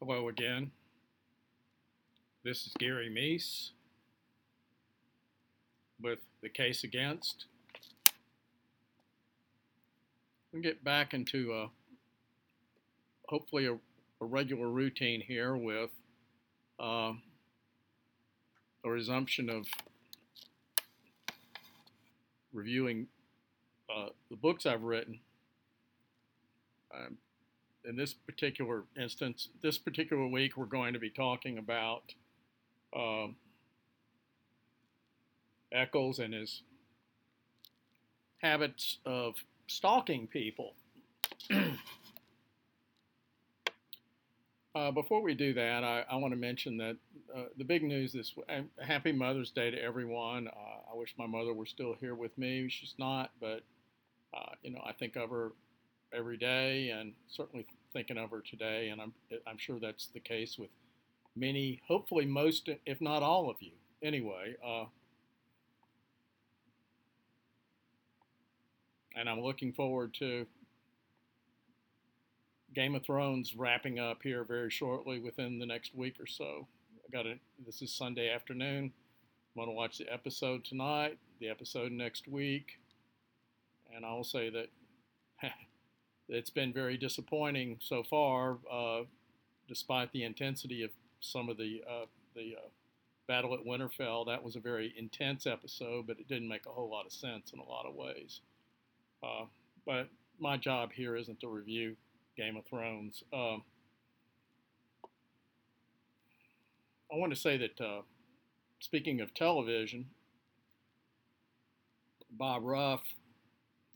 Hello again. This is Gary Meese with the case against. We'll get back into a, hopefully a, a regular routine here with uh, a resumption of reviewing uh, the books I've written. Um, in this particular instance, this particular week, we're going to be talking about um, Echols and his habits of stalking people. uh, before we do that, I, I want to mention that uh, the big news this week, happy Mother's Day to everyone. Uh, I wish my mother were still here with me. She's not, but uh, you know, I think of her every day and certainly thinking of her today. And I'm, I'm sure that's the case with many, hopefully most, if not all of you. Anyway, uh, and I'm looking forward to Game of Thrones wrapping up here very shortly within the next week or so. I got it. This is Sunday afternoon. I'm going to watch the episode tonight, the episode next week, and I will say that it's been very disappointing so far, uh, despite the intensity of some of the uh, the uh, battle at Winterfell. That was a very intense episode, but it didn't make a whole lot of sense in a lot of ways. Uh, but my job here isn't to review Game of Thrones. Um, I want to say that uh, speaking of television, Bob Ruff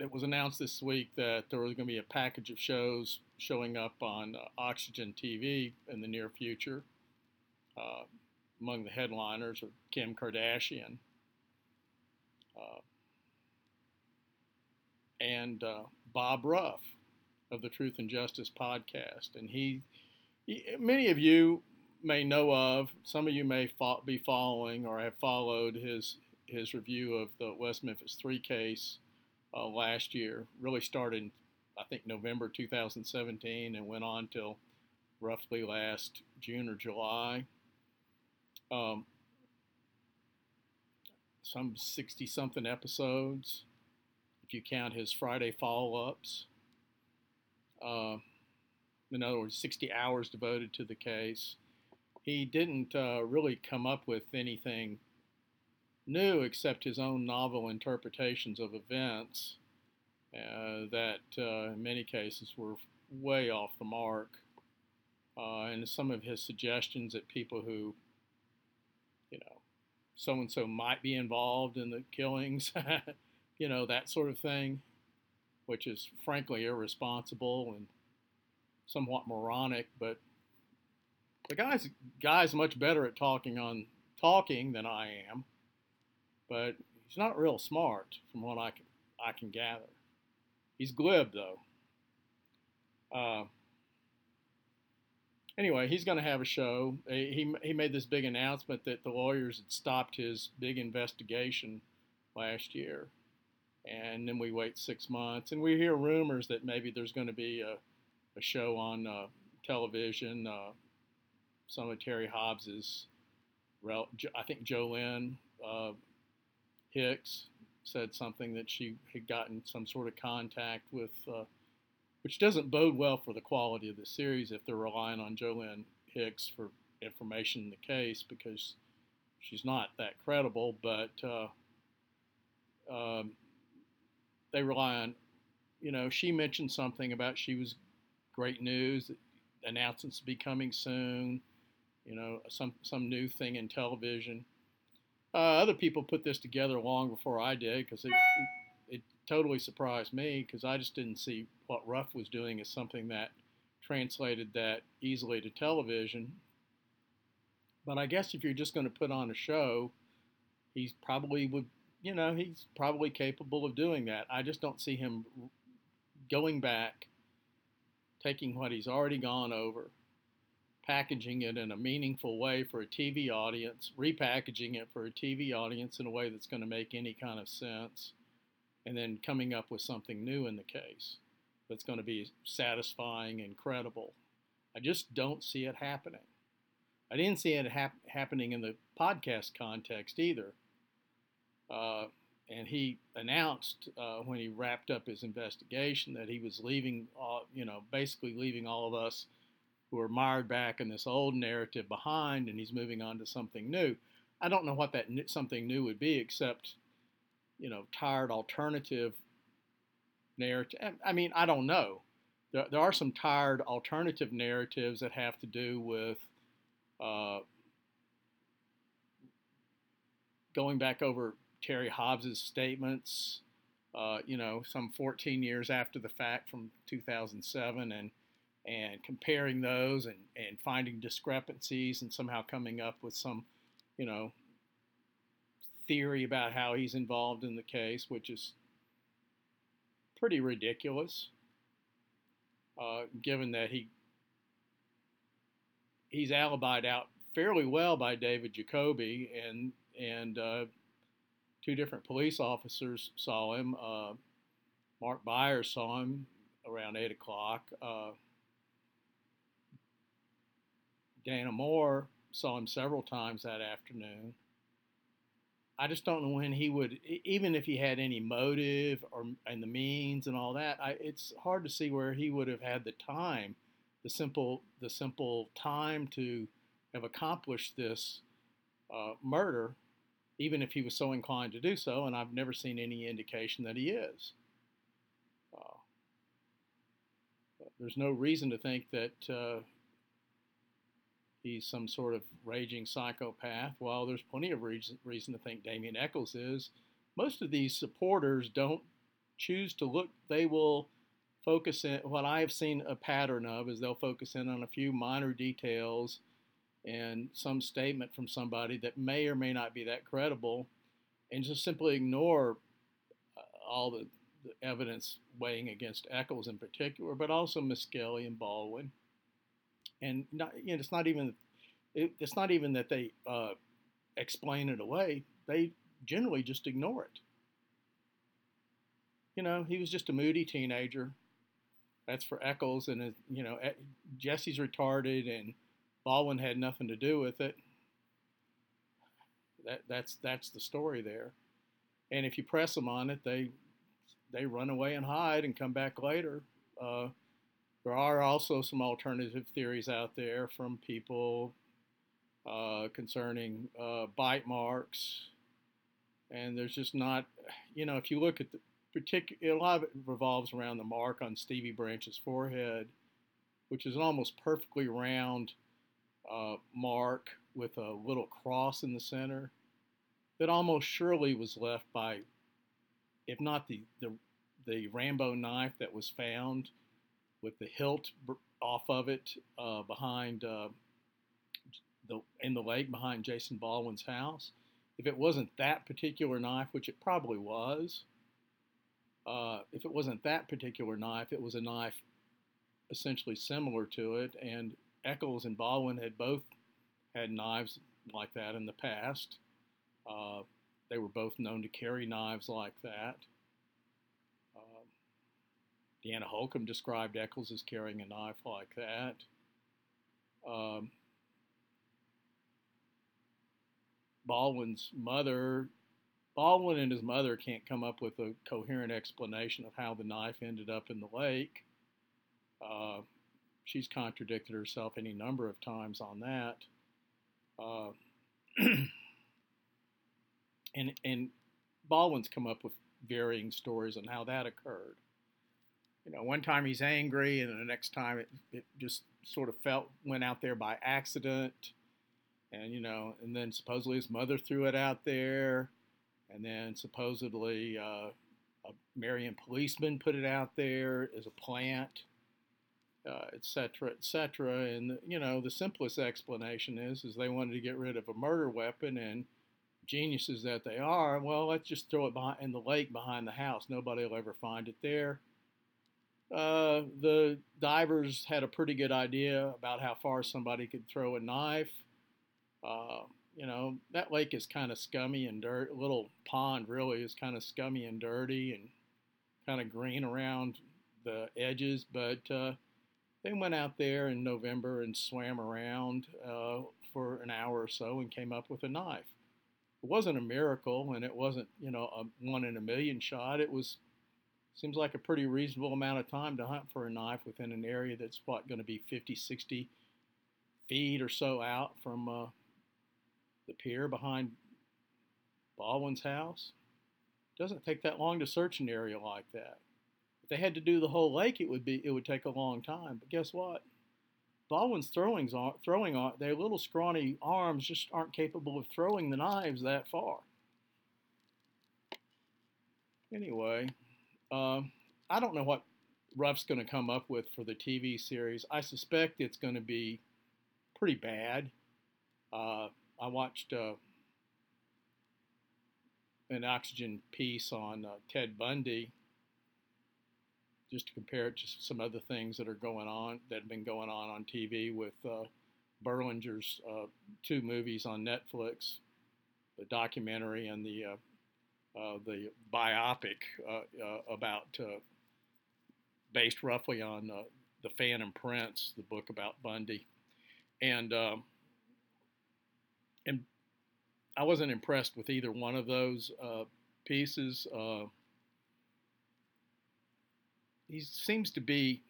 it was announced this week that there was going to be a package of shows showing up on uh, Oxygen TV in the near future. Uh, among the headliners are Kim Kardashian uh, and uh, Bob Ruff of the Truth and Justice podcast. And he, he, many of you may know of, some of you may fo- be following or have followed his his review of the West Memphis Three case uh, last year. Really started, I think, November 2017 and went on till roughly last June or July. Um, some 60 something episodes, if you count his Friday follow ups. Uh, in other words, 60 hours devoted to the case. He didn't uh, really come up with anything new except his own novel interpretations of events uh, that uh, in many cases were way off the mark. Uh, and some of his suggestions that people who, you know, so and so might be involved in the killings, you know, that sort of thing, which is frankly irresponsible and somewhat moronic. But the guy's guy's much better at talking on talking than I am but he's not real smart from what I can I can gather. He's glib though. Uh, anyway, he's going to have a show. He he made this big announcement that the lawyers had stopped his big investigation last year, and then we wait six months, and we hear rumors that maybe there's going to be a, a show on uh, television. Uh, some of Terry Hobbs's, I think Jolene uh, Hicks said something that she had gotten some sort of contact with, uh, which doesn't bode well for the quality of the series if they're relying on Jolene Hicks for information in the case because she's not that credible. But uh, um, they rely on, you know, she mentioned something about she was great news, announcements to be coming soon, you know, some some new thing in television. Uh, other people put this together long before I did because it, it, it, totally surprised me because I just didn't see what Ruff was doing as something that translated that easily to television. But I guess if you're just going to put on a show, he's probably would, you know, he's probably capable of doing that. I just don't see him going back, taking what he's already gone over, packaging it in a meaningful way for a TV audience, repackaging it for a TV audience in a way that's going to make any kind of sense, and then coming up with something new in the case that's going to be satisfying and credible. I just don't see it happening. I didn't see it hap- happening in the podcast context either. Uh, and he announced uh, when he wrapped up his investigation that he was leaving, you know, basically leaving all of us who are mired back in this old narrative behind, and he's moving on to something new. I don't know what that something new would be, except, you know, tired alternative narrative. I mean, I don't know. There, there are some tired alternative narratives that have to do with uh, going back over Terry Hobbs's statements, uh, you know, some 14 years after the fact from 2007, and and comparing those and, and finding discrepancies and somehow coming up with some, you know, theory about how he's involved in the case, which is pretty ridiculous, uh, given that he he's alibied out fairly well by David Jacoby, and and uh, two different police officers saw him. Uh, Mark Byers saw him around eight o'clock. Dana Moore saw him several times that afternoon. I just don't know when he would, even if he had any motive or and the means and all that. I, it's hard to see where he would have had the time, the simple, the simple time to have accomplished this uh, murder, even if he was so inclined to do so. And I've never seen any indication that he is. Uh, there's no reason to think that uh, he's some sort of raging psychopath. Well, there's plenty of reason, reason to think Damien Echols is. Most of these supporters don't choose to look, they will focus in. What I have seen a pattern of is they'll focus in on a few minor details and some statement from somebody that may or may not be that credible and just simply ignore uh, all the, the evidence weighing against Echols in particular, but also Misskelley and Baldwin and not, you know, it's not even it, it's not even that they uh, explain it away. They generally just ignore it. You know, he was just a moody teenager. That's for Echols, and you know, Jesse's retarded, and Baldwin had nothing to do with it. That that's that's the story there. And if you press them on it, they they run away and hide and come back later. Uh, there are also some alternative theories out there from people uh, concerning uh, bite marks. And there's just not, you know, if you look at the particular, a lot of it revolves around the mark on Stevie Branch's forehead, which is an almost perfectly round uh, mark with a little cross in the center that almost surely was left by, if not the, the, the Rambo knife that was found with the hilt off of it uh, behind uh, the in the lake behind Jason Baldwin's house. If it wasn't that particular knife, which it probably was, uh, if it wasn't that particular knife, it was a knife essentially similar to it. And Echols and Baldwin had both had knives like that in the past. Uh, they were both known to carry knives like that. Deanna Holcomb described Echols as carrying a knife like that. Um, Baldwin's mother, Baldwin and his mother can't come up with a coherent explanation of how the knife ended up in the lake. Uh, she's contradicted herself any number of times on that. Uh, and and Baldwin's come up with varying stories on how that occurred you know, one time he's angry, and the next time it, it just sort of felt went out there by accident, and you know, and then supposedly his mother threw it out there, and then supposedly uh, a Marion policeman put it out there as a plant, uh, etc. Et and you know, the simplest explanation is is they wanted to get rid of a murder weapon and geniuses that they are, well, let's just throw it behind, in the lake behind the house. Nobody will ever find it there. Uh, the divers had a pretty good idea about how far somebody could throw a knife. Uh, you know, that lake is kind of scummy and dirt. A little pond really is kind of scummy and dirty and kind of green around the edges. But uh, they went out there in November and swam around uh, for an hour or so and came up with a knife. It wasn't a miracle, and it wasn't you know a one in a million shot. It was seems like a pretty reasonable amount of time to hunt for a knife within an area that's what going to be 50, 60 feet or so out from uh, the pier behind Baldwin's house. Doesn't take that long to search an area like that. If they had to do the whole lake, it would be it would take a long time. But guess what? Baldwin's throwings are, throwing on their little scrawny arms just aren't capable of throwing the knives that far. Anyway, uh, I don't know what Ruff's going to come up with for the TV series. I suspect it's going to be pretty bad. Uh, I watched uh, an Oxygen piece on uh, Ted Bundy just to compare it to some other things that are going on that have been going on on TV with uh, Berlinger's uh, two movies on Netflix, the documentary and the uh, the biopic about based roughly on the Phantom Prince, the book about Bundy and um, and I wasn't impressed with either one of those uh, pieces. Uh, he seems to be.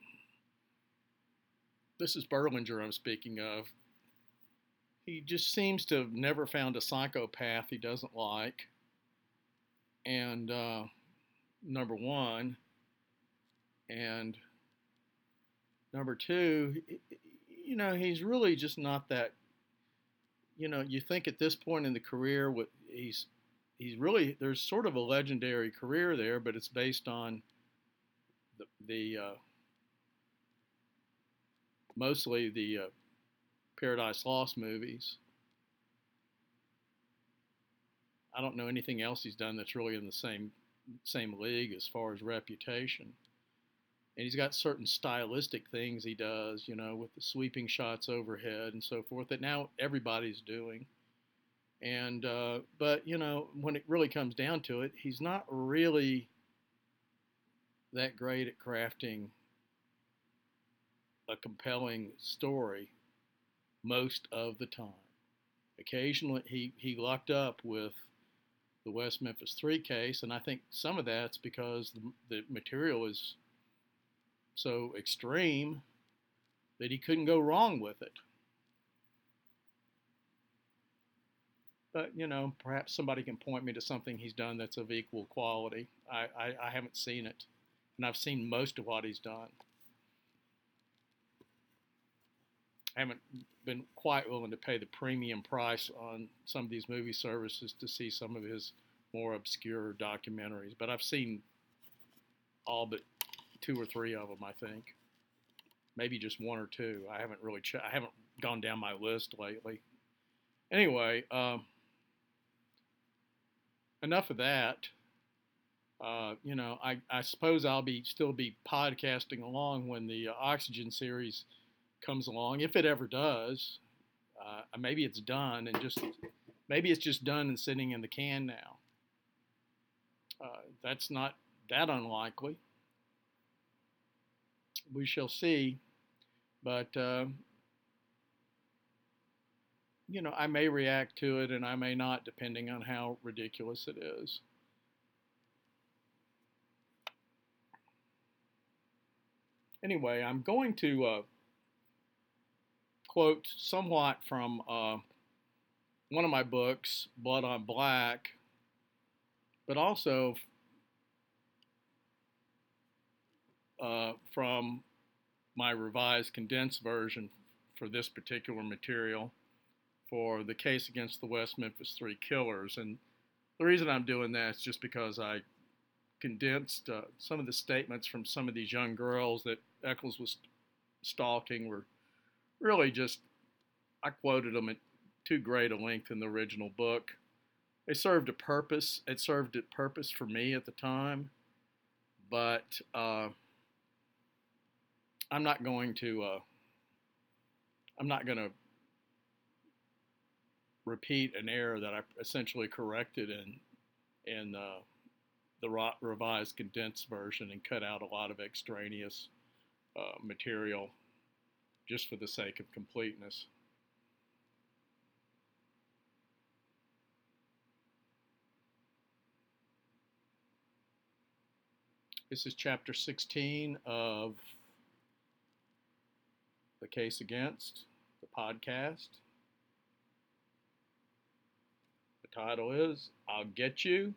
This is Berlinger I'm speaking of. He just seems to have never found a psychopath he doesn't like. And uh, number one, and number two, you know, he's really just not that. You know, you think at this point in the career, what he's he's really there's sort of a legendary career there, but it's based on the the uh, mostly the uh, Paradise Lost movies. I don't know anything else he's done that's really in the same same league as far as reputation and he's got certain stylistic things he does, you know, with the sweeping shots overhead and so forth that now everybody's doing. And uh, but you know, when it really comes down to it, he's not really that great at crafting a compelling story most of the time. Occasionally, he he lucked up with the West Memphis Three case, and I think some of that's because the, the material is so extreme that he couldn't go wrong with it. But, you know, perhaps somebody can point me to something he's done that's of equal quality. I, I, I haven't seen it, and I've seen most of what he's done. I haven't been quite willing to pay the premium price on some of these movie services to see some of his more obscure documentaries, but I've seen all but two or three of them, I think. Maybe just one or two. I haven't really I haven't gone down my list lately. Anyway, um, enough of that. Uh, you know, I, I suppose I'll be still be podcasting along when the uh, Oxygen series comes along, if it ever does. Uh, maybe it's done and just maybe it's just done and sitting in the can now. Uh, that's not that unlikely we shall see. But, uh, you know, I may react to it and I may not, depending on how ridiculous it is. Anyway, I'm going to uh, quote somewhat from uh, one of my books, Blood on Black, but also uh, from my revised condensed version for this particular material for the case against the West Memphis Three Killers. And the reason I'm doing that is just because I condensed uh, some of the statements from some of these young girls that Echols was stalking were really just, I quoted them at too great a length in the original book. They served a purpose. It served a purpose for me at the time, but uh, I'm not going to. Uh, I'm not going to repeat an error that I essentially corrected in in uh, the revised condensed version and cut out a lot of extraneous uh, material just for the sake of completeness. This is chapter 16 of The Case Against, the podcast. The title is I'll Get You,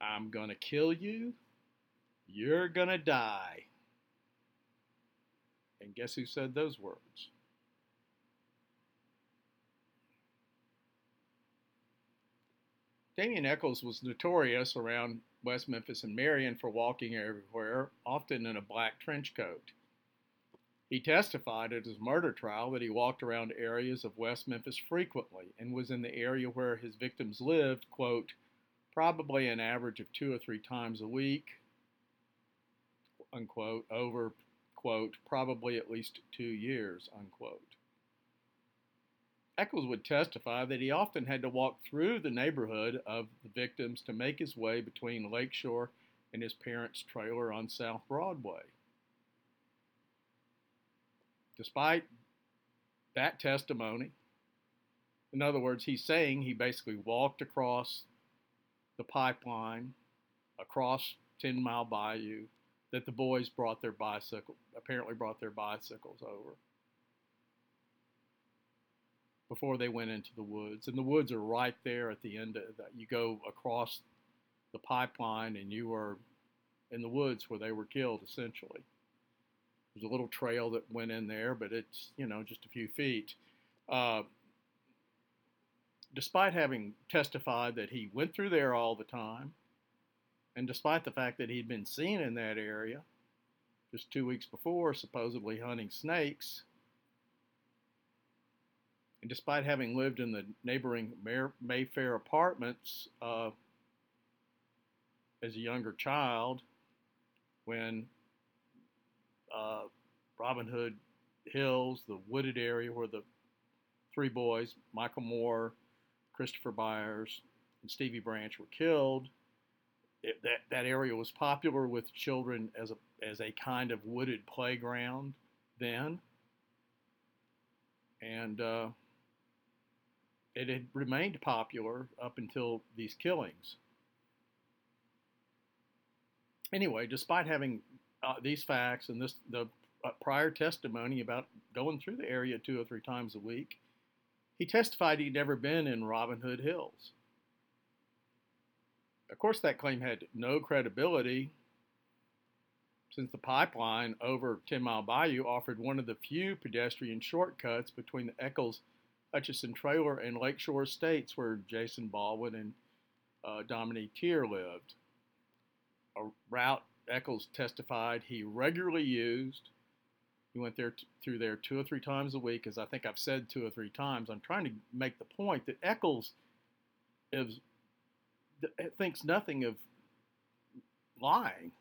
I'm Gonna Kill You, You're Gonna Die. And guess who said those words? Damien Echols was notorious around West Memphis and Marion for walking everywhere, often in a black trench coat. He testified at his murder trial that he walked around areas of West Memphis frequently and was in the area where his victims lived, quote, probably an average of two or three times a week, unquote, over, quote, probably at least two years, unquote. Echols would testify that he often had to walk through the neighborhood of the victims to make his way between Lakeshore and his parents' trailer on South Broadway. Despite that testimony, in other words, he's saying he basically walked across the pipeline, across 10 Mile Bayou, that the boys brought their bicycle, apparently brought their bicycles over before they went into the woods. And the woods are right there at the end of that. You go across the pipeline and you are in the woods where they were killed, essentially. There's a little trail that went in there, but it's, you know, just a few feet. Uh, despite having testified that he went through there all the time, and despite the fact that he'd been seen in that area just two weeks before, supposedly hunting snakes, and despite having lived in the neighboring Mayfair apartments uh, as a younger child, when uh, Robin Hood Hills, the wooded area where the three boys, Michael Moore, Christopher Byers, and Stevie Branch were killed, it, that, that area was popular with children as a, as a kind of wooded playground then. And uh, it had remained popular up until these killings. Anyway, despite having uh, these facts and this the uh, prior testimony about going through the area two or three times a week, he testified he'd never been in Robin Hood Hills. Of course, that claim had no credibility since the pipeline over 10 Mile Bayou offered one of the few pedestrian shortcuts between the Echols Hutchison Trailer and Lakeshore Estates, where Jason Baldwin and uh, Dominique Teer lived. A route Echols testified he regularly used. He went there t- through there two or three times a week, as I think I've said two or three times. I'm trying to make the point that Echols is, thinks nothing of lying,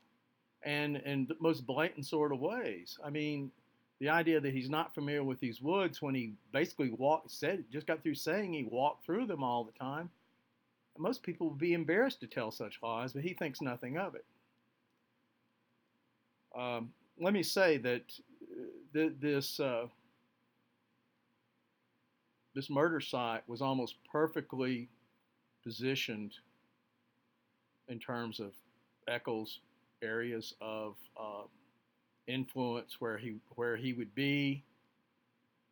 and in the most blatant sort of ways. I mean, the idea that he's not familiar with these woods when he basically walked said just got through saying he walked through them all the time most people would be embarrassed to tell such lies but he thinks nothing of it um, let me say that uh, th- this uh, this murder site was almost perfectly positioned in terms of Echols areas of uh, influence where he where he would be,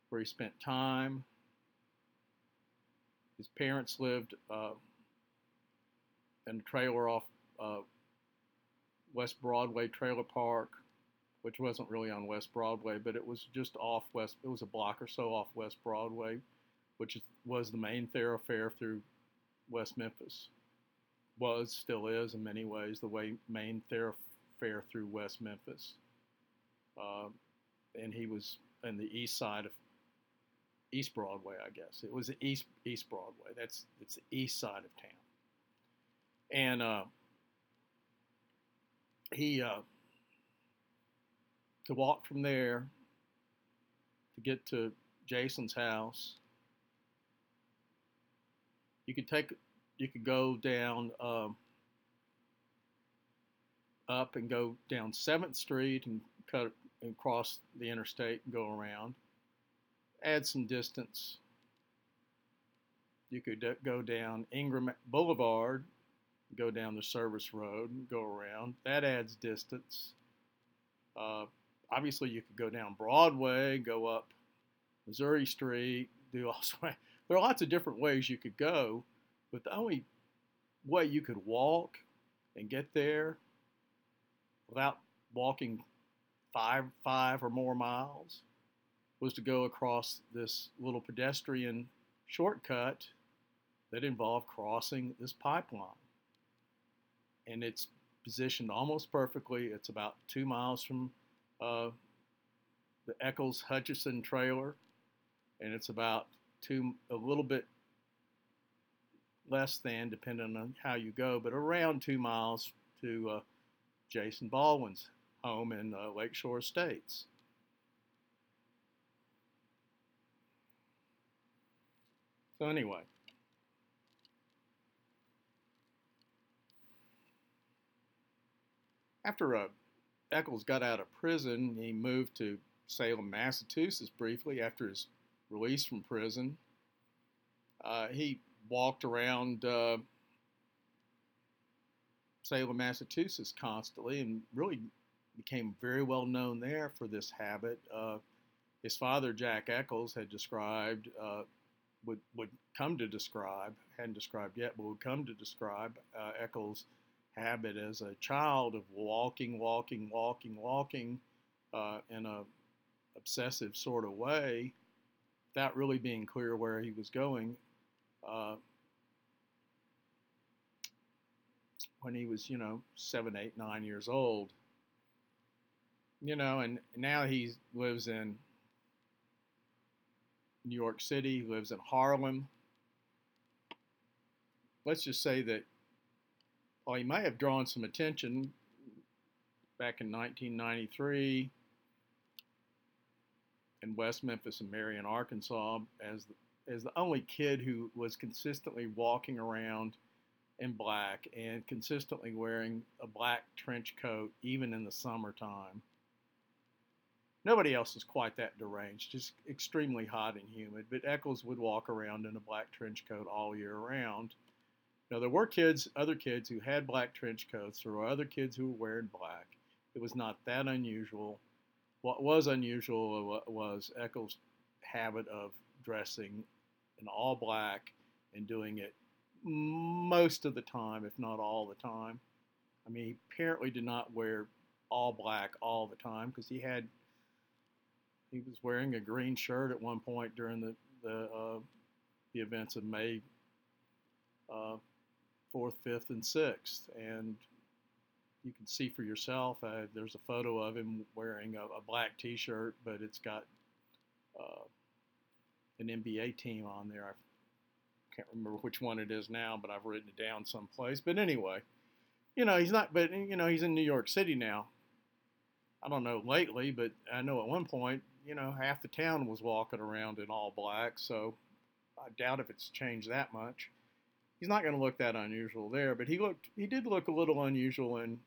where he spent time. His parents lived uh, in a trailer off uh, West Broadway Trailer Park, which wasn't really on West Broadway, but it was just off West. It was a block or so off West Broadway, which was the main thoroughfare through West Memphis. Was still is in many ways the way main thoroughfare through West Memphis uh, and he was in the east side of East Broadway, I guess. It was East East Broadway. That's it's the east side of town. And uh, he uh, to walk from there to get to Jason's house. You could take you could go down um, up and go down Seventh Street and cut and cross the interstate and go around. Add some distance. You could go down Ingram Boulevard, go down the service road, and go around. That adds distance. Uh, obviously, you could go down Broadway, go up Missouri Street, do all sorts. There are lots of different ways you could go, but the only way you could walk and get there without walking five five or more miles was to go across this little pedestrian shortcut that involved crossing this pipeline. And it's positioned almost perfectly. It's about two miles from uh, the Echols Hutchison trailer, and it's about two, a little bit less than, depending on how you go, but around two miles to uh, Jason Baldwin's home in uh, Lakeshore Estates. So, anyway. After uh, Echols got out of prison, he moved to Salem, Massachusetts briefly after his release from prison. Uh, he walked around uh, Salem, Massachusetts constantly and really became very well known there for this habit. Uh, his father, Jack Echols, had described, uh, would, would come to describe, hadn't described yet, but would come to describe uh, Echols' habit as a child of walking, walking, walking, walking uh, in a obsessive sort of way without really being clear where he was going. Uh, when he was, you know, seven, eight, nine years old. You know, and now he lives in New York City, he lives in Harlem. Let's just say that while he might have drawn some attention back in 1993 in West Memphis and Marion, Arkansas, as the, as the only kid who was consistently walking around in black and consistently wearing a black trench coat even in the summertime. Nobody else is quite that deranged, just extremely hot and humid. But Echols would walk around in a black trench coat all year round. Now, there were kids, other kids who had black trench coats. There were other kids who were wearing black. It was not that unusual. What was unusual was Echols' habit of dressing in all black and doing it most of the time, if not all the time. I mean, he apparently did not wear all black all the time because he had he was wearing a green shirt at one point during the the uh, the events of May uh, fourth, fifth, and sixth, and you can see for yourself. Uh, there's a photo of him wearing a, a black T-shirt, but it's got uh, an NBA team on there. I can't remember which one it is now, but I've written it down someplace. But anyway, you know, he's not, but, you know, he's in New York City now. I don't know lately, but I know at one point, you know, half the town was walking around in all black, so I doubt if it's changed that much. He's not going to look that unusual there, but he looked, he did look a little unusual in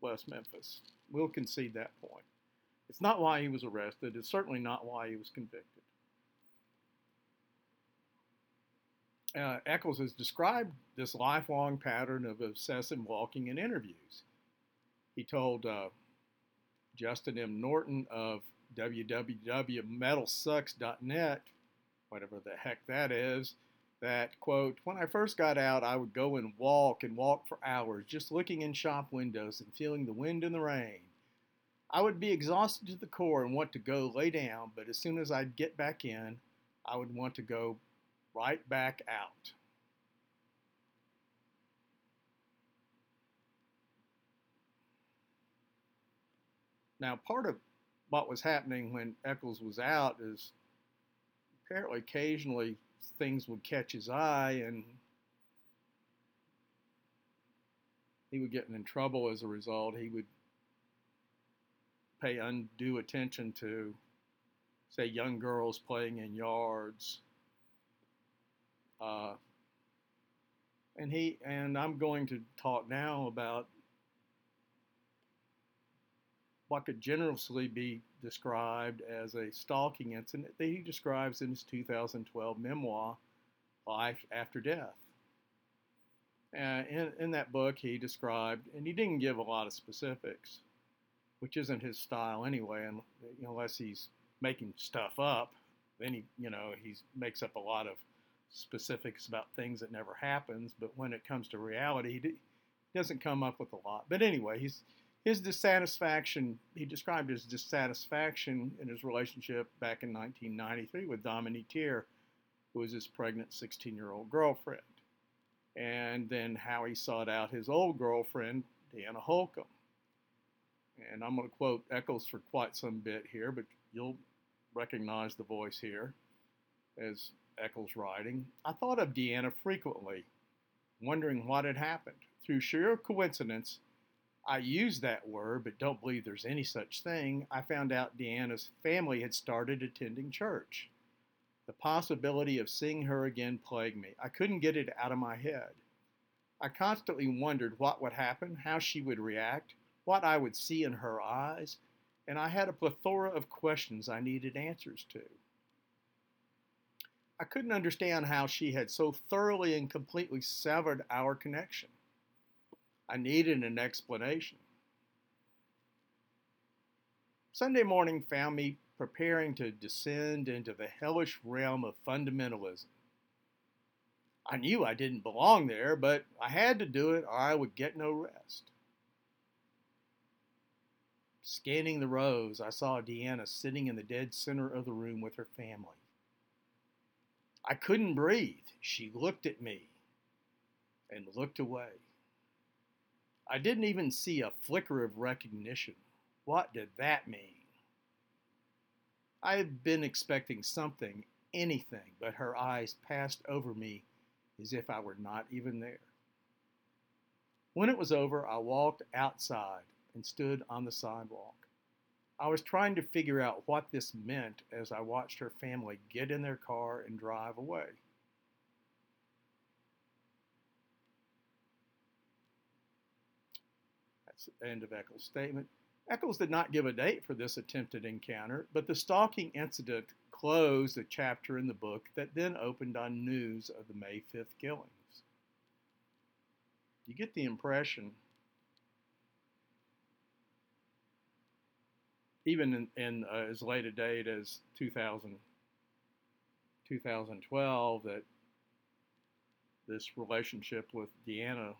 West Memphis. We'll concede that point. It's not why he was arrested. It's certainly not why he was convicted. Uh, Echols has described this lifelong pattern of obsessive walking in interviews. He told uh, Justin M. Norton of www.metalsucks.net, whatever the heck that is, that, quote, when I first got out, I would go and walk and walk for hours, just looking in shop windows and feeling the wind and the rain. I would be exhausted to the core and want to go lay down, but as soon as I'd get back in, I would want to go right back out. Now, part of what was happening when Echols was out is apparently occasionally things would catch his eye and he would get in trouble as a result. He would pay undue attention to, say, young girls playing in yards uh, and he and I'm going to talk now about what could generously be described as a stalking incident that he describes in his 2012 memoir, Life After Death. Uh, in, in that book, he described, and he didn't give a lot of specifics, which isn't his style anyway, and, unless he's making stuff up. Then he, you know, he makes up a lot of specifics about things that never happens. But when it comes to reality, he doesn't come up with a lot. But anyway, he's his dissatisfaction. He described his dissatisfaction in his relationship back in 1993 with Dominique Teer, who was his pregnant 16-year-old girlfriend and then how he sought out his old girlfriend, Deanna Holcomb. And I'm going to quote Echols for quite some bit here, but you'll recognize the voice here as Echols writing. I thought of Deanna frequently, wondering what had happened. Through sheer coincidence, I used that word, but don't believe there's any such thing. I found out Deanna's family had started attending church. The possibility of seeing her again plagued me. I couldn't get it out of my head. I constantly wondered what would happen, how she would react, what I would see in her eyes, and I had a plethora of questions I needed answers to. I couldn't understand how she had so thoroughly and completely severed our connection. I needed an explanation. Sunday morning found me preparing to descend into the hellish realm of fundamentalism. I knew I didn't belong there, but I had to do it or I would get no rest. Scanning the rows, I saw Deanna sitting in the dead center of the room with her family. I couldn't breathe. She looked at me and looked away. I didn't even see a flicker of recognition. What did that mean? I had been expecting something, anything, but her eyes passed over me as if I were not even there. When it was over, I walked outside and stood on the sidewalk. I was trying to figure out what this meant as I watched her family get in their car and drive away. That's the end of Echols' statement. Echols did not give a date for this attempted encounter, but the stalking incident closed a chapter in the book that then opened on news of the May 5th killings. You get the impression, even in, in uh, as late a date as 2000, 2012, that this relationship with Deanna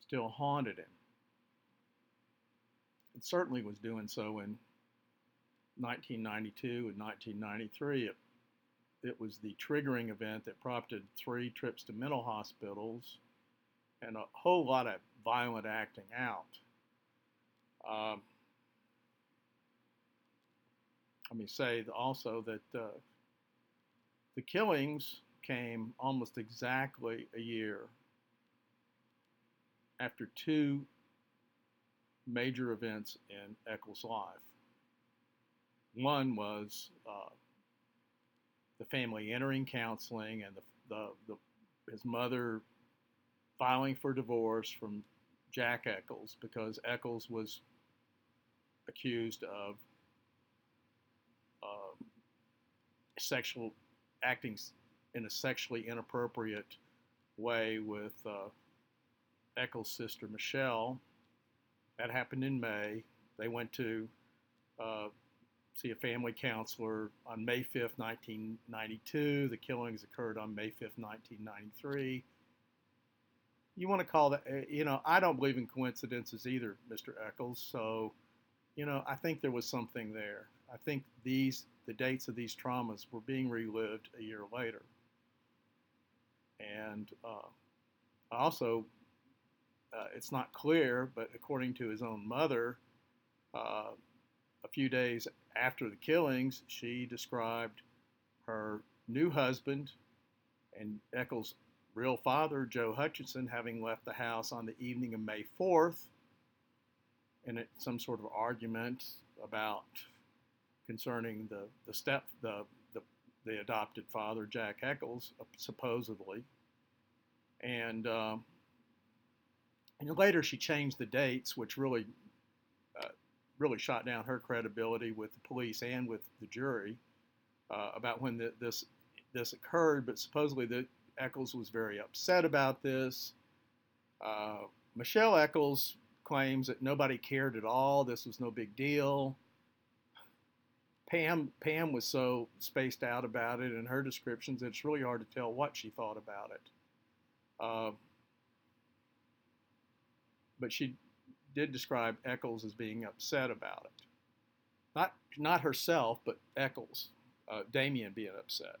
still haunted him. It certainly was doing so in 1992 and 1993. It, it was the triggering event that prompted three trips to mental hospitals and a whole lot of violent acting out. Um, let me say also that uh, the killings came almost exactly a year after two major events in Echols' life. One was uh, the family entering counseling and the, the, the, his mother filing for divorce from Jack Echols because Echols was accused of uh, sexual acting in a sexually inappropriate way with uh, Echols' sister Michelle that happened in May. They went to uh, see a family counselor on May 5th, 1992. The killings occurred on May 5th, 1993. You want to call that, uh, you know, I don't believe in coincidences either, Mr. Echols. So, you know, I think there was something there. I think these, the dates of these traumas were being relived a year later. And uh, also uh, it's not clear, but according to his own mother, uh, a few days after the killings, she described her new husband and Echols' real father, Joe Hutchison, having left the house on the evening of May 4th in some sort of argument about concerning the, the step the, the, the adopted father, Jack Echols, supposedly. And um, and later she changed the dates, which really uh, really shot down her credibility with the police and with the jury uh, about when the, this this occurred. But supposedly, the Echols was very upset about this. Uh, Michelle Echols claims that nobody cared at all. This was no big deal. Pam Pam was so spaced out about it in her descriptions. It's really hard to tell what she thought about it. Uh, but she did describe Echols as being upset about it. Not not herself, but Echols, uh, Damien being upset.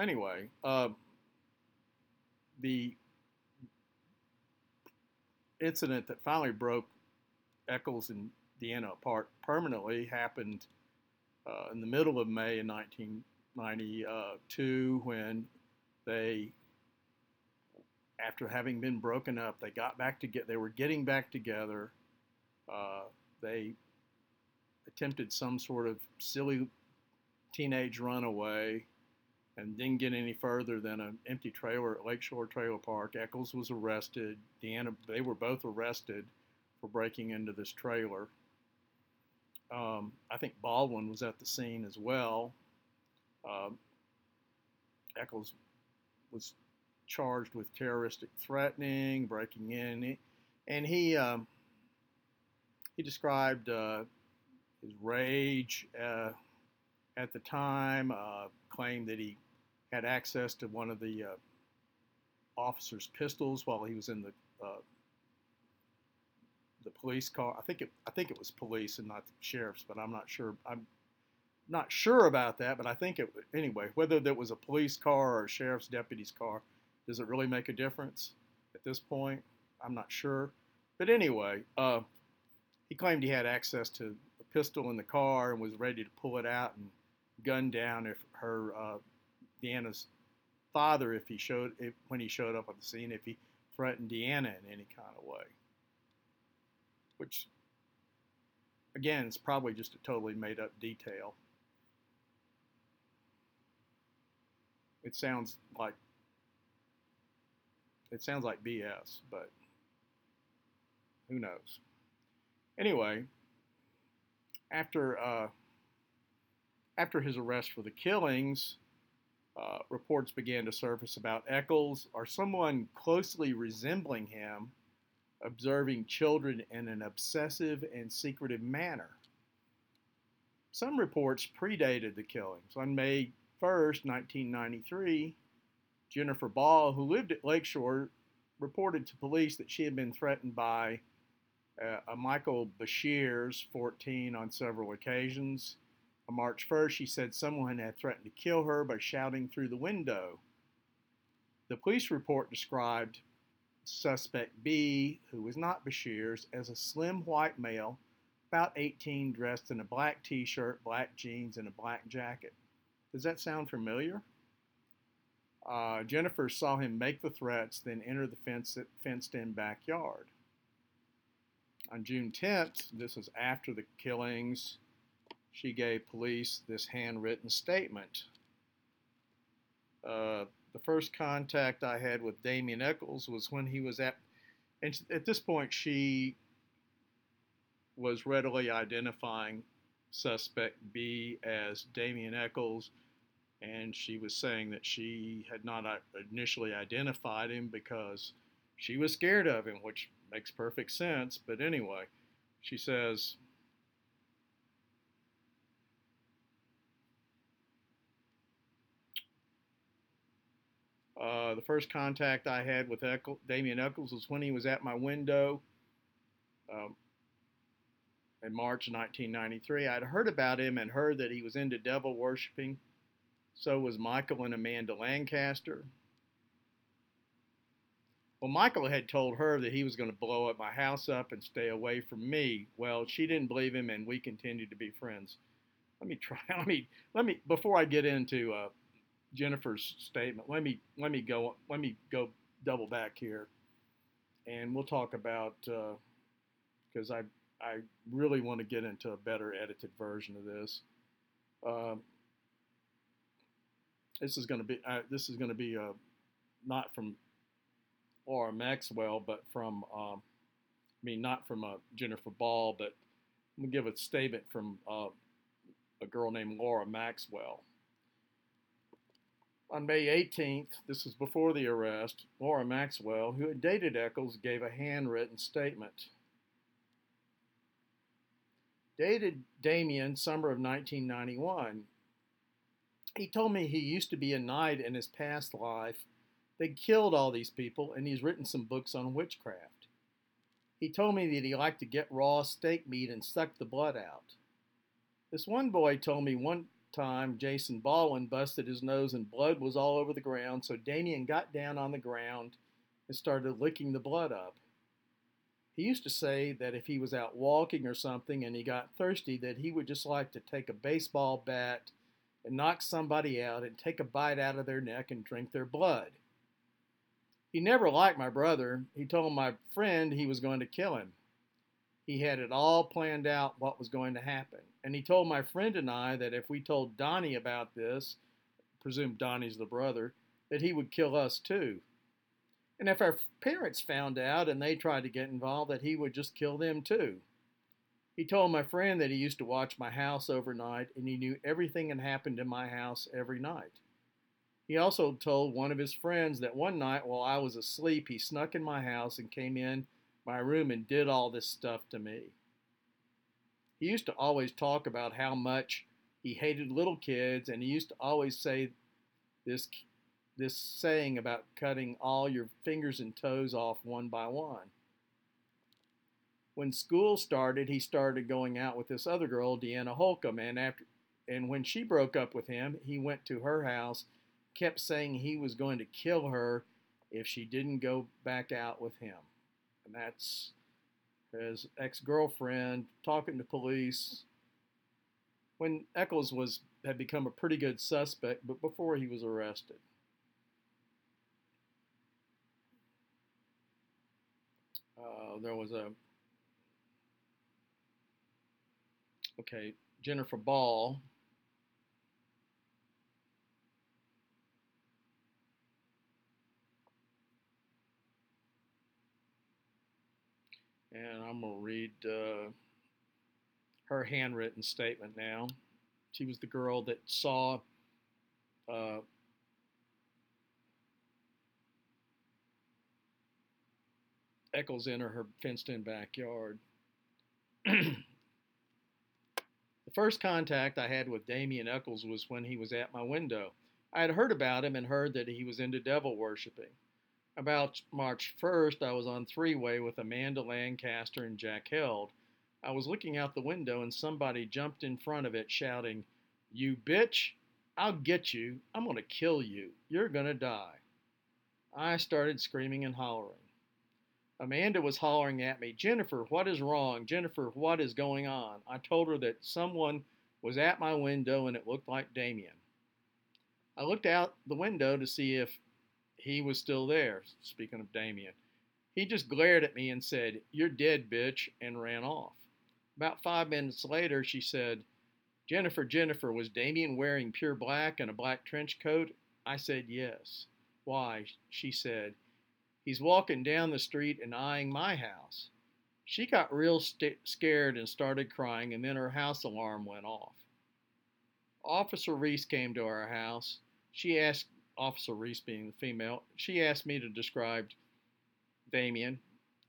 Anyway, uh, the incident that finally broke Echols and Deanna apart permanently happened uh, in the middle of May in 1992 when they, after having been broken up, they got back together. They were getting back together. Uh, they attempted some sort of silly teenage runaway and didn't get any further than an empty trailer at Lakeshore Trailer Park. Echols was arrested. Deanna, they were both arrested for breaking into this trailer. Um, I think Baldwin was at the scene as well. Uh, Echols was charged with terroristic threatening, breaking in, and he um, he described uh, his rage uh, at the time. Uh, claimed that he had access to one of the uh, officer's pistols while he was in the uh, the police car. I think it I think it was police and not the sheriff's, but I'm not sure. I'm not sure about that, but I think it anyway. Whether that was a police car or a sheriff's deputy's car, does it really make a difference at this point? I'm not sure. But anyway, uh, he claimed he had access to a pistol in the car and was ready to pull it out and gun down if her uh, Deanna's father if he showed if, when he showed up on the scene if he threatened Deanna in any kind of way which again is probably just a totally made up detail. It sounds like it sounds like BS, but who knows? Anyway, after uh, after his arrest for the killings, uh, reports began to surface about Echols or someone closely resembling him observing children in an obsessive and secretive manner. Some reports predated the killings. On May 1st, 1993, Jennifer Ball, who lived at Lakeshore, reported to police that she had been threatened by uh, a Michael Bashirs, 14, on several occasions. On March 1st, she said someone had threatened to kill her by shouting through the window. The police report described suspect B, who was not Bashir's, as a slim white male, about 18, dressed in a black t shirt, black jeans, and a black jacket. Does that sound familiar? Uh, Jennifer saw him make the threats, then enter the fence, fenced in backyard. On June 10th, this was after the killings, she gave police this handwritten statement. Uh, the first contact I had with Damien Echols was when he was at, and at this point she was readily identifying suspect B as Damien Echols, and she was saying that she had not uh, initially identified him because she was scared of him, which makes perfect sense. But anyway, she says, Uh, the first contact I had with Damien Echols was when he was at my window um, in March 1993. I'd heard about him and heard that he was into devil worshiping. So was Michael and Amanda Lancaster. Well, Michael had told her that he was going to blow up my house up and stay away from me. Well, she didn't believe him, and we continued to be friends. Let me try. Let me let me before I get into uh, Jennifer's statement. Let me let me go let me go double back here, and we'll talk about because uh, I I really want to get into a better edited version of this. Um, this is going to be uh, this is going to be uh, not from Laura Maxwell, but from um, mean, not from uh, Jennifer Ball, but I'm to give a statement from uh, a girl named Laura Maxwell. On May 18th, this was before the arrest, Laura Maxwell, who had dated Echols, gave a handwritten statement. Dated Damien summer of 1991. He told me he used to be a knight in his past life. They killed all these people, and he's written some books on witchcraft. He told me that he liked to get raw steak meat and suck the blood out. This one boy told me one time Jason Baldwin busted his nose and blood was all over the ground, so Damien got down on the ground and started licking the blood up. He used to say that if he was out walking or something and he got thirsty, that he would just like to take a baseball bat and knock somebody out and take a bite out of their neck and drink their blood. He never liked my brother. He told my friend he was going to kill him. He had it all planned out what was going to happen. And he told my friend and I that if we told Donnie about this, presumed Donnie's the brother, that he would kill us too. And if our parents found out and they tried to get involved, that he would just kill them too. He told my friend that he used to watch my house overnight and he knew everything that happened in my house every night. He also told one of his friends that one night while I was asleep, he snuck in my house and came in my room and did all this stuff to me. He used to always talk about how much he hated little kids, and he used to always say this this saying about cutting all your fingers and toes off one by one. When school started, he started going out with this other girl, Deanna Holcomb, and after and when she broke up with him, he went to her house, kept saying he was going to kill her if she didn't go back out with him. And that's his ex-girlfriend talking to police when Echols was had become a pretty good suspect, but before he was arrested. Uh, there was a okay Jennifer Ball. And I'm going to read uh, her handwritten statement now. She was the girl that saw uh, Echols enter her fenced in backyard. the first contact I had with Damien Echols was when he was at my window. I had heard about him and heard that he was into devil worshiping. About March 1st, I was on three way with Amanda Lancaster and Jack Held. I was looking out the window and somebody jumped in front of it shouting, You bitch! I'll get you. I'm going to kill you. You're going to die. I started screaming and hollering. Amanda was hollering at me, Jennifer, what is wrong? Jennifer, what is going on? I told her that someone was at my window and it looked like Damien. I looked out the window to see if he was still there, speaking of Damien. He just glared at me and said, You're dead, bitch, and ran off. About five minutes later, she said, Jennifer, Jennifer, was Damien wearing pure black and a black trench coat? I said, Yes. Why? She said, He's walking down the street and eyeing my house. She got real st- scared and started crying, and then her house alarm went off. Officer Reese came to our house. She asked, Officer Reese being the female, she asked me to describe Damien,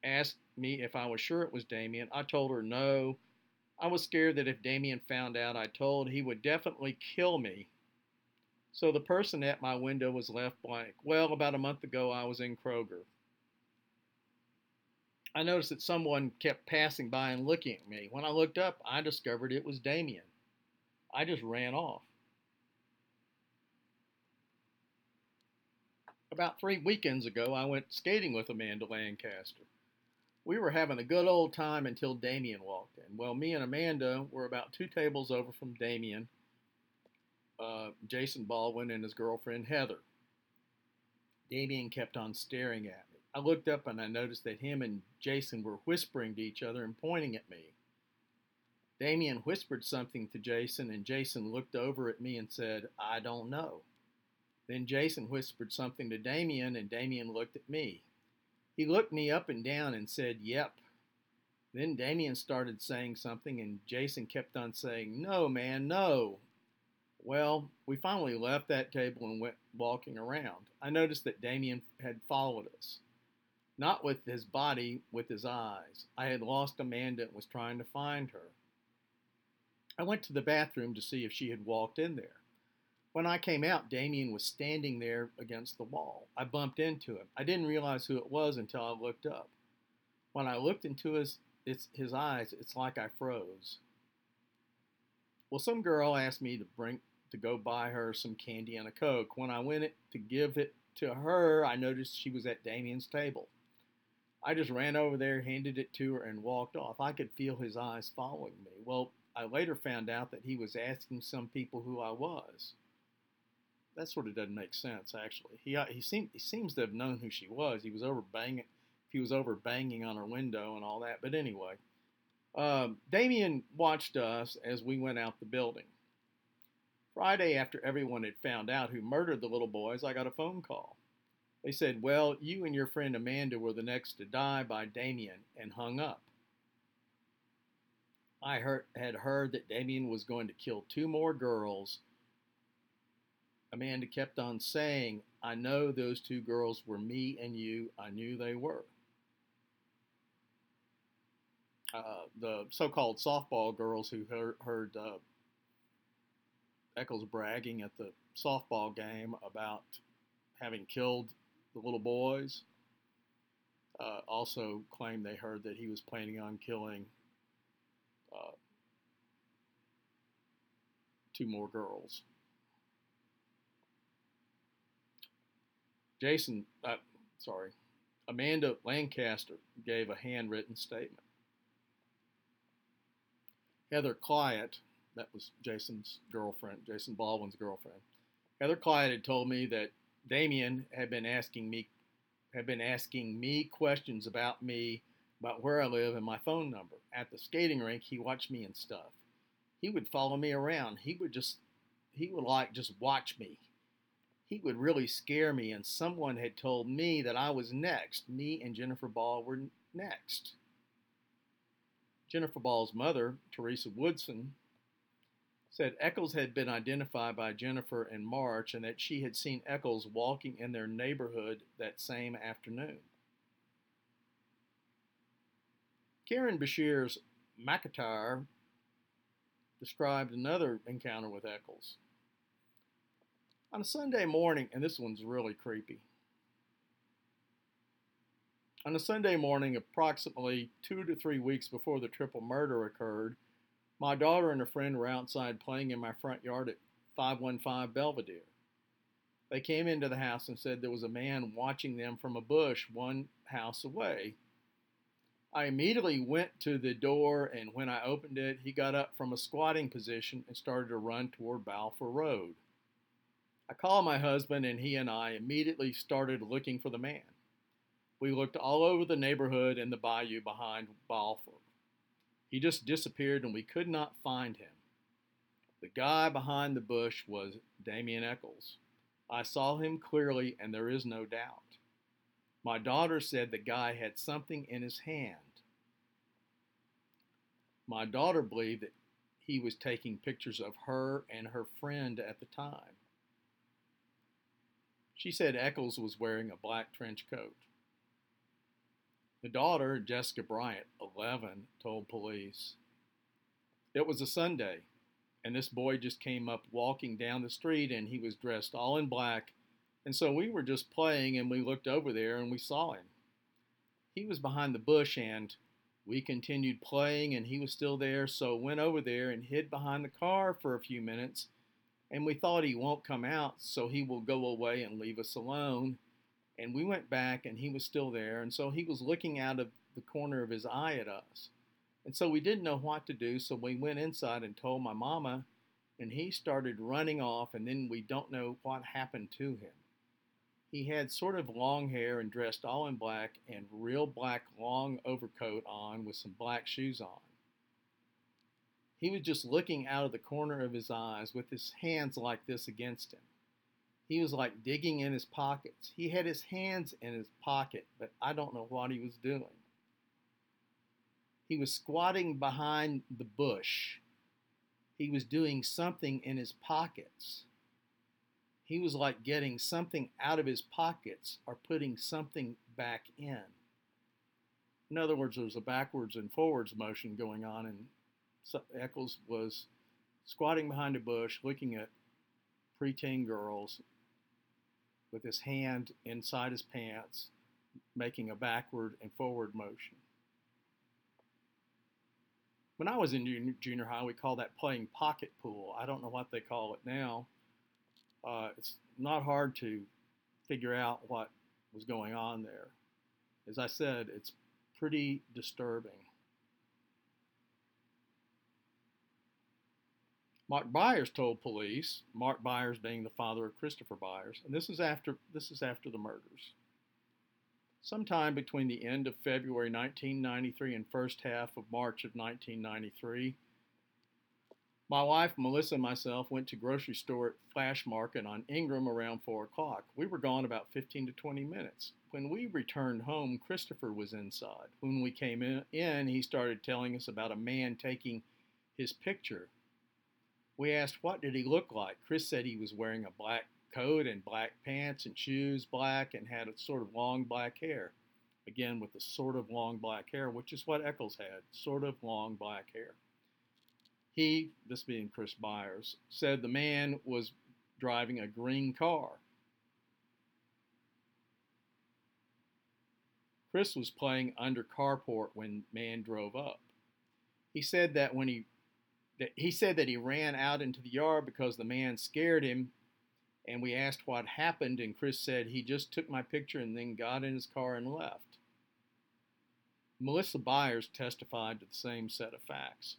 asked me if I was sure it was Damien. I told her no. I was scared that if Damien found out I told, he would definitely kill me so the person at my window was left blank. Well, about a month ago, I was in Kroger. I noticed that someone kept passing by and looking at me. When I looked up, I discovered it was Damien. I just ran off. About three weekends ago, I went skating with Amanda Lancaster. We were having a good old time until Damien walked in. Well, me and Amanda were about two tables over from Damien uh, Jason Baldwin and his girlfriend Heather. Damien kept on staring at me. I looked up and I noticed that him and Jason were whispering to each other and pointing at me. Damien whispered something to Jason, and Jason looked over at me and said, I don't know. Then Jason whispered something to Damien, and Damien looked at me. He looked me up and down and said, Yep. Then Damien started saying something, and Jason kept on saying, No, man, no. Well, we finally left that table and went walking around. I noticed that Damien had followed us. Not with his body, with his eyes. I had lost Amanda and was trying to find her. I went to the bathroom to see if she had walked in there. When I came out, Damien was standing there against the wall. I bumped into him. I didn't realize who it was until I looked up. When I looked into his, his eyes, it's like I froze. Well, some girl asked me to bring to go buy her some candy and a coke. When I went to give it to her, I noticed she was at Damien's table. I just ran over there, handed it to her, and walked off. I could feel his eyes following me. Well, I later found out that he was asking some people who I was. That sort of doesn't make sense, actually. He uh, he seemed he seems to have known who she was. He was over banging, he was over banging on her window and all that. But anyway, um, Damien watched us as we went out the building. Friday, after everyone had found out who murdered the little boys, I got a phone call. They said, Well, you and your friend Amanda were the next to die by Damien, and hung up. I heard, had heard that Damien was going to kill two more girls. Amanda kept on saying, I know those two girls were me and you. I knew they were. Uh, the so called softball girls who heard, heard uh, Echols bragging at the softball game about having killed the little boys uh, also claimed they heard that he was planning on killing uh, two more girls. Jason, uh, sorry, Amanda Lancaster gave a handwritten statement. Heather Clyatt, that was Jason's girlfriend, Jason Baldwin's girlfriend. Heather Clyatt had told me that Damien had been asking me had been asking me questions about me, about where I live and my phone number. At the skating rink, he watched me and stuff. He would follow me around. He would just he would like just watch me. He would really scare me and someone had told me that I was next. Me and Jennifer Ball were next. Jennifer Ball's mother, Teresa Woodson, said Echols had been identified by Jennifer in March and that she had seen Echols walking in their neighborhood that same afternoon. Karen Bashir's McIntyre described another encounter with Echols. On a Sunday morning, and this one's really creepy. On a Sunday morning, approximately two to three weeks before the triple murder occurred, my daughter and a friend were outside playing in my front yard at 515 Belvedere. They came into the house and said there was a man watching them from a bush one house away. I immediately went to the door, and when I opened it, he got up from a squatting position and started to run toward Balfour Road. I called my husband, and he and I immediately started looking for the man. We looked all over the neighborhood and the bayou behind Balfour. He just disappeared and we could not find him. The guy behind the bush was Damien Echols. I saw him clearly, and there is no doubt. My daughter said the guy had something in his hand. My daughter believed that he was taking pictures of her and her friend at the time. She said Echols was wearing a black trench coat. The daughter, Jessica Bryant, 11, told police. It was a Sunday, and this boy just came up walking down the street and he was dressed all in black. And so we were just playing and we looked over there and we saw him. He was behind the bush and we continued playing and he was still there, so went over there and hid behind the car for a few minutes. And we thought he won't come out, so he will go away and leave us alone. And we went back and he was still there. And so he was looking out of the corner of his eye at us. And so we didn't know what to do. So we went inside and told my mama, and he started running off. And then we don't know what happened to him. He had sort of long hair and dressed all in black and real black long overcoat on with some black shoes on. He was just looking out of the corner of his eyes with his hands like this against him. He was like digging in his pockets. He had his hands in his pocket, but I don't know what he was doing. He was squatting behind the bush. He was doing something in his pockets. He was like getting something out of his pockets or putting something back in. In other words, there was a backwards and forwards motion going on, and Echols was squatting behind a bush looking at preteen girls with his hand inside his pants, making a backward and forward motion. When I was in junior high, we called that playing pocket pool. I don't know what they call it now. Uh, it's not hard to figure out what was going on there. As I said, it's pretty disturbing. Mark Byers told police, Mark Byers being the father of Christopher Byers, and this is after this is after the murders. Sometime between the end of February 1993 and first half of March of 1993, my wife, Melissa, and myself went to grocery store at Flash Market on Ingram around 4 o'clock. We were gone about 15 to 20 minutes. When we returned home, Christopher was inside. When we came in, he started telling us about a man taking his picture we asked, what did he look like? Chris said he was wearing a black coat and black pants and shoes black and had a sort of long black hair. Again, with the sort of long black hair, which is what Echols had, sort of long black hair. He, this being Chris Byers, said the man was driving a green car. Chris was playing under carport when man drove up. He said that when he that he said that he ran out into the yard because the man scared him. And we asked what happened and chris said he just took my picture and then got in his car and left. Melissa byers testified to the same set of facts.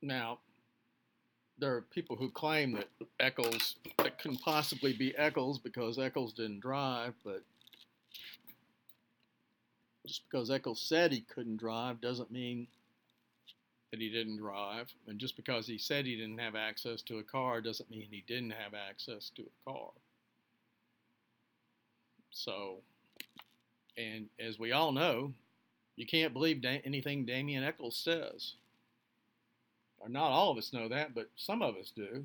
Now there are people who claim that Echols that couldn't possibly be Echols because Echols didn't drive, but just because Echols said he couldn't drive doesn't mean that he didn't drive. And just because he said he didn't have access to a car doesn't mean he didn't have access to a car. So, and as we all know, you can't believe da- anything Damien Echols says or not all of us know that, but some of us do.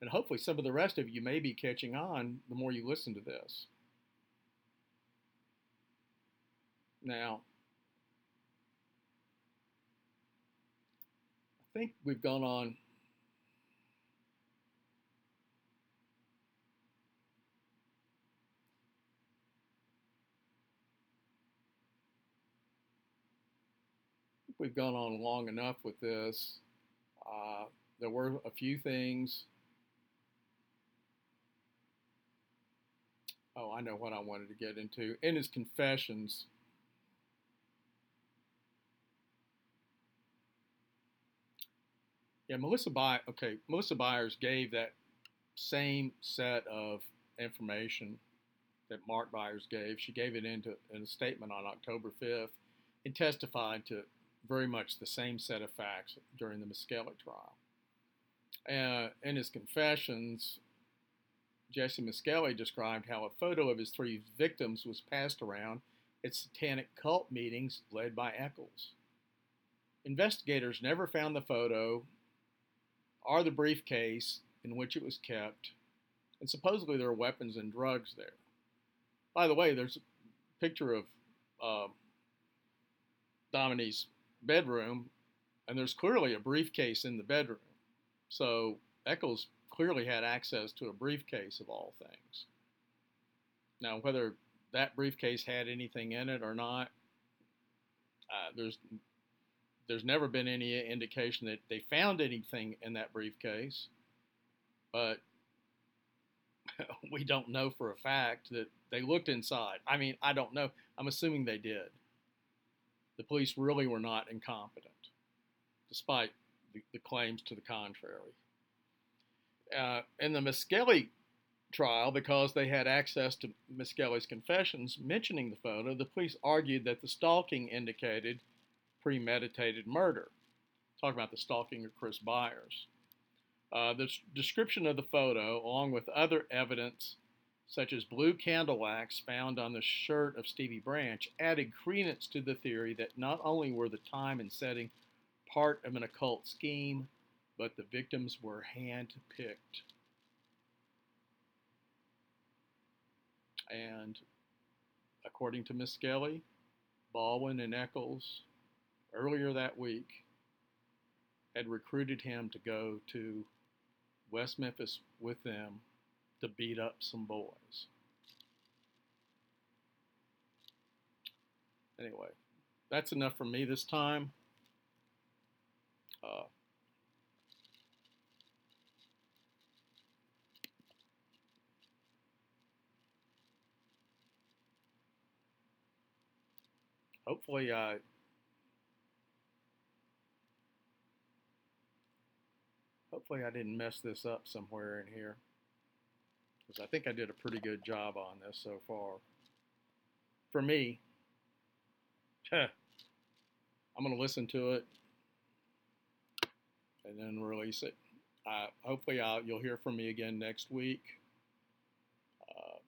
And hopefully, some of the rest of you may be catching on the more you listen to this. Now, I think we've gone on. We've gone on long enough with this. Uh, there were a few things. Oh, I know what I wanted to get into. In his confessions, yeah, Melissa By okay, Melissa Byers gave that same set of information that Mark Byers gave. She gave it into in a statement on October 5th and testified to very much the same set of facts during the Misskelley trial. Uh, in his confessions, Jesse Misskelley described how a photo of his three victims was passed around at satanic cult meetings led by Echols. Investigators never found the photo or the briefcase in which it was kept, and supposedly there are weapons and drugs there. By the way, there's a picture of uh, Dominique's bedroom, and there's clearly a briefcase in the bedroom. So Echols clearly had access to a briefcase of all things. Now, whether that briefcase had anything in it or not, uh, there's there's never been any indication that they found anything in that briefcase, but we don't know for a fact that they looked inside. I mean, I don't know. I'm assuming they did the police really were not incompetent, despite the, the claims to the contrary. Uh, in the Misskelley trial, because they had access to Misskelley's confessions mentioning the photo, the police argued that the stalking indicated premeditated murder. Talk about the stalking of Chris Byers. Uh, the description of the photo, along with other evidence such as blue candle wax found on the shirt of Stevie Branch, added credence to the theory that not only were the time and setting part of an occult scheme, but the victims were hand picked. And according to Misskelley, Baldwin and Echols earlier that week had recruited him to go to West Memphis with them to beat up some boys. Anyway, that's enough for me this time. Uh, hopefully, I hopefully I didn't mess this up somewhere in here because I think I did a pretty good job on this so far. For me, I'm going to listen to it and then release it. Uh, hopefully, I'll, you'll hear from me again next week. Uh,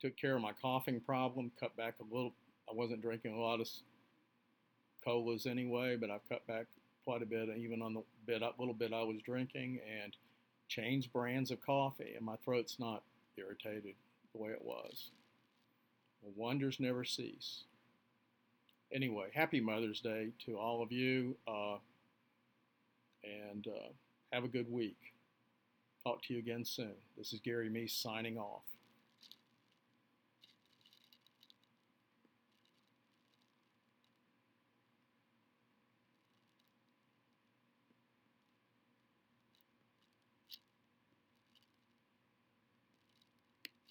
took care of my coughing problem, cut back a little. I wasn't drinking a lot of colas anyway, but I've cut back quite a bit, even on the bit little bit I was drinking, and changed brands of coffee, and my throat's not irritated the way it was. The wonders never cease. Anyway, happy Mother's Day to all of you, uh, and uh, have a good week. Talk to you again soon. This is Gary Meese signing off.